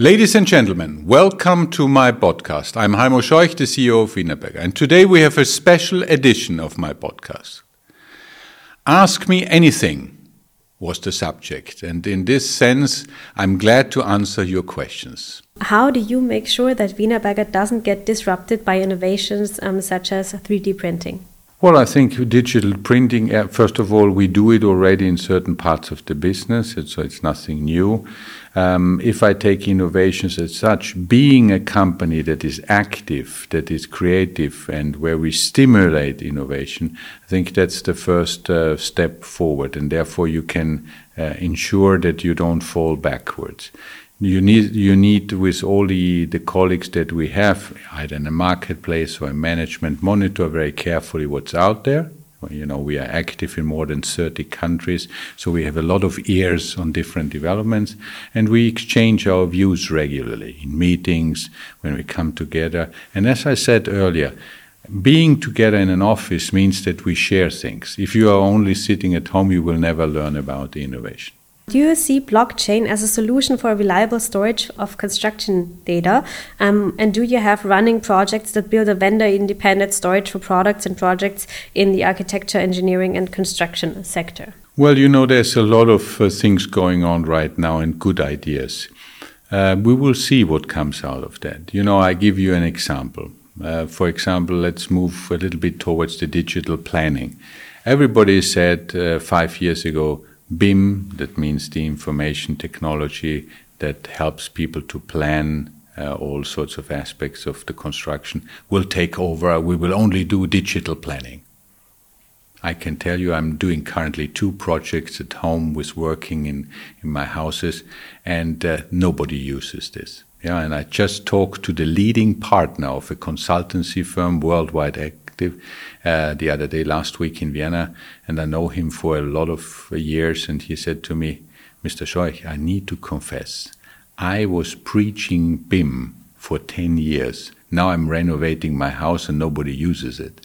Ladies and gentlemen, welcome to my podcast. I'm Heimo Scheuch, the CEO of Wienerberger, and today we have a special edition of my podcast. Ask me anything was the subject, and in this sense, I'm glad to answer your questions. How do you make sure that Wienerberger doesn't get disrupted by innovations um, such as 3D printing? Well, I think digital printing, first of all, we do it already in certain parts of the business, so it's nothing new. Um, if I take innovations as such, being a company that is active, that is creative, and where we stimulate innovation, I think that's the first uh, step forward, and therefore you can uh, ensure that you don't fall backwards you need you need with all the, the colleagues that we have either in the marketplace or in management monitor very carefully what's out there. You know we are active in more than 30 countries so we have a lot of ears on different developments and we exchange our views regularly in meetings when we come together. And as i said earlier being together in an office means that we share things. If you are only sitting at home you will never learn about the innovation do you see blockchain as a solution for reliable storage of construction data? Um, and do you have running projects that build a vendor independent storage for products and projects in the architecture, engineering, and construction sector? Well, you know, there's a lot of uh, things going on right now and good ideas. Uh, we will see what comes out of that. You know, I give you an example. Uh, for example, let's move a little bit towards the digital planning. Everybody said uh, five years ago, BIM, that means the information technology that helps people to plan uh, all sorts of aspects of the construction, will take over. We will only do digital planning. I can tell you I'm doing currently two projects at home with working in, in my houses, and uh, nobody uses this. Yeah, and I just talked to the leading partner of a consultancy firm worldwide active uh, the other day, last week in Vienna, and I know him for a lot of years. And he said to me, Mr. Scheuch, I need to confess, I was preaching BIM for 10 years. Now I'm renovating my house and nobody uses it.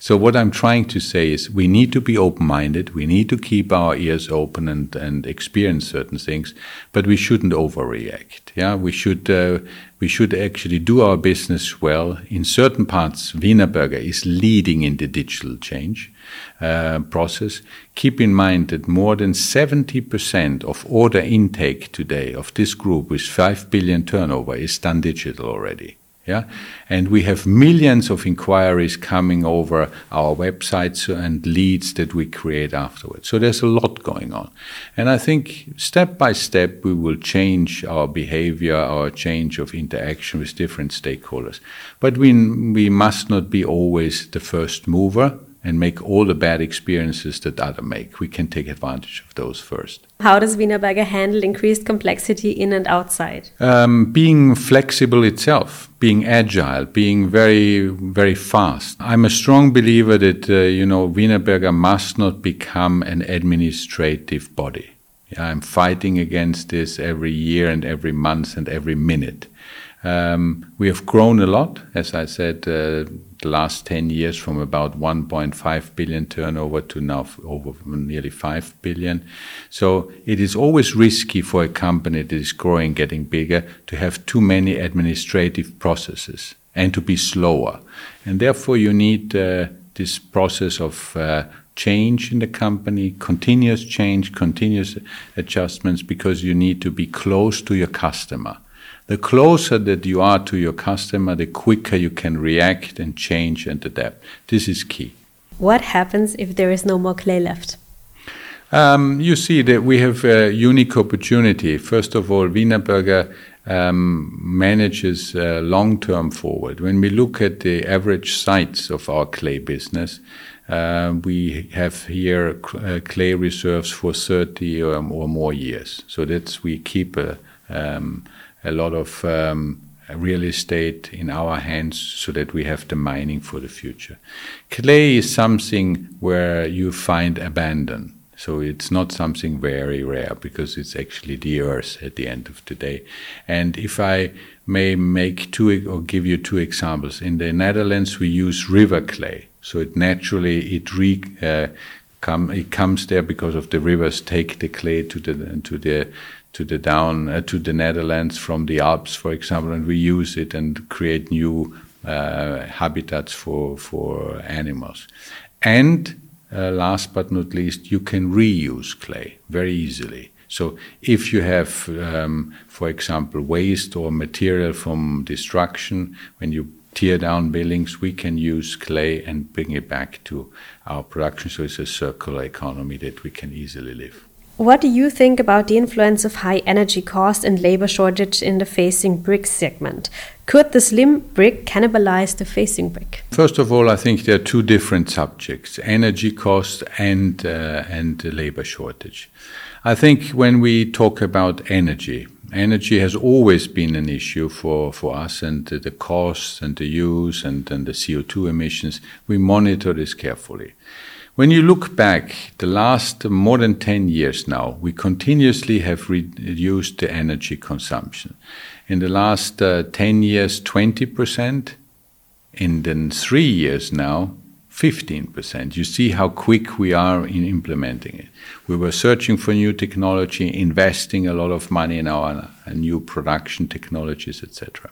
So what I'm trying to say is we need to be open-minded. We need to keep our ears open and, and experience certain things, but we shouldn't overreact. Yeah, we should uh, we should actually do our business well. In certain parts, Wienerberger is leading in the digital change uh, process. Keep in mind that more than 70% of order intake today of this group with 5 billion turnover is done digital already. Yeah, and we have millions of inquiries coming over our websites and leads that we create afterwards. So there's a lot going on, and I think step by step we will change our behavior, our change of interaction with different stakeholders. But we we must not be always the first mover and make all the bad experiences that other make. We can take advantage of those first. How does Wienerberger handle increased complexity in and outside? Um, being flexible itself, being agile, being very, very fast. I'm a strong believer that, uh, you know, Wienerberger must not become an administrative body. Yeah, I'm fighting against this every year and every month and every minute. Um, we have grown a lot, as I said, uh, the last 10 years from about 1.5 billion turnover to now over nearly 5 billion. So it is always risky for a company that is growing, getting bigger, to have too many administrative processes and to be slower. And therefore, you need uh, this process of uh, change in the company, continuous change, continuous adjustments, because you need to be close to your customer the closer that you are to your customer, the quicker you can react and change and adapt. This is key. What happens if there is no more clay left? Um, you see that we have a unique opportunity. First of all, Wienerberger um, manages uh, long term forward. When we look at the average sites of our clay business, uh, we have here uh, clay reserves for 30 or, or, more years. So that's we keep a um, a lot of um, real estate in our hands so that we have the mining for the future. Clay is something where you find abandon. So it's not something very rare because it's actually the earth at the end of the day. And if I may make two or give you two examples, in the Netherlands we use river clay. So it naturally it re, uh, come it comes there because of the rivers take the clay to the to the to the down uh, to the Netherlands from the Alps, for example, and we use it and create new uh, habitats for for animals. And uh, last but not least, you can reuse clay very easily. So if you have, um, for example, waste or material from destruction, when you tear down buildings, we can use clay and bring it back to our production. So it's a circular economy that we can easily live. What do you think about the influence of high energy cost and labor shortage in the facing brick segment? Could the slim brick cannibalize the facing brick? First of all, I think there are two different subjects: energy cost and uh, and labor shortage. I think when we talk about energy, energy has always been an issue for, for us and the costs and the use and, and the CO2 emissions. We monitor this carefully. When you look back, the last more than 10 years now, we continuously have reduced the energy consumption. In the last uh, 10 years, 20%. In the three years now, 15%. You see how quick we are in implementing it. We were searching for new technology, investing a lot of money in our uh, new production technologies, etc.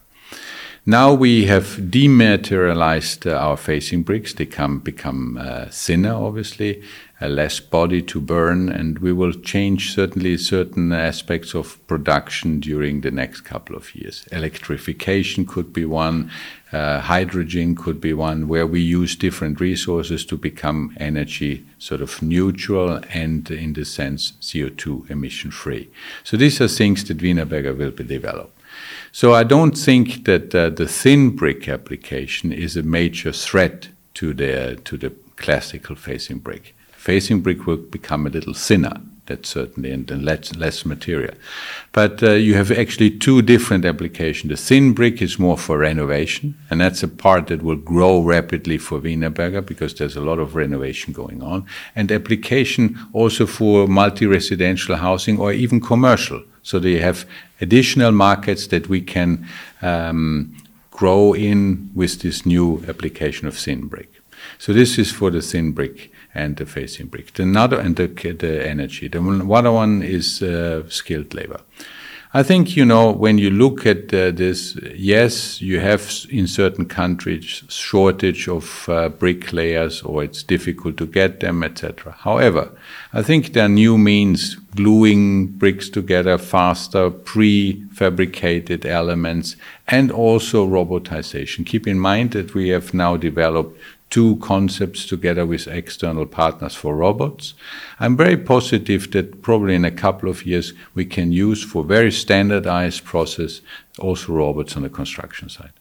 Now we have dematerialized uh, our facing bricks. They come, become uh, thinner, obviously, less body to burn, and we will change certainly certain aspects of production during the next couple of years. Electrification could be one, uh, hydrogen could be one, where we use different resources to become energy sort of neutral and, in the sense, CO2 emission free. So these are things that Wienerberger will be developed. So I don't think that uh, the thin brick application is a major threat to the to the classical facing brick. Facing brick will become a little thinner, that's certainly, and, and less, less material. But uh, you have actually two different applications. The thin brick is more for renovation, and that's a part that will grow rapidly for Wienerberger because there's a lot of renovation going on. And application also for multi-residential housing or even commercial. So they have additional markets that we can um, grow in with this new application of thin brick. So this is for the thin brick and the facing brick. The another and the, the energy. The other one is uh, skilled labor. I think you know when you look at uh, this. Yes, you have in certain countries shortage of uh, bricklayers, or it's difficult to get them, etc. However, I think there are new means gluing bricks together faster, prefabricated elements, and also robotization. Keep in mind that we have now developed two concepts together with external partners for robots. I'm very positive that probably in a couple of years we can use for very standardized process also robots on the construction side.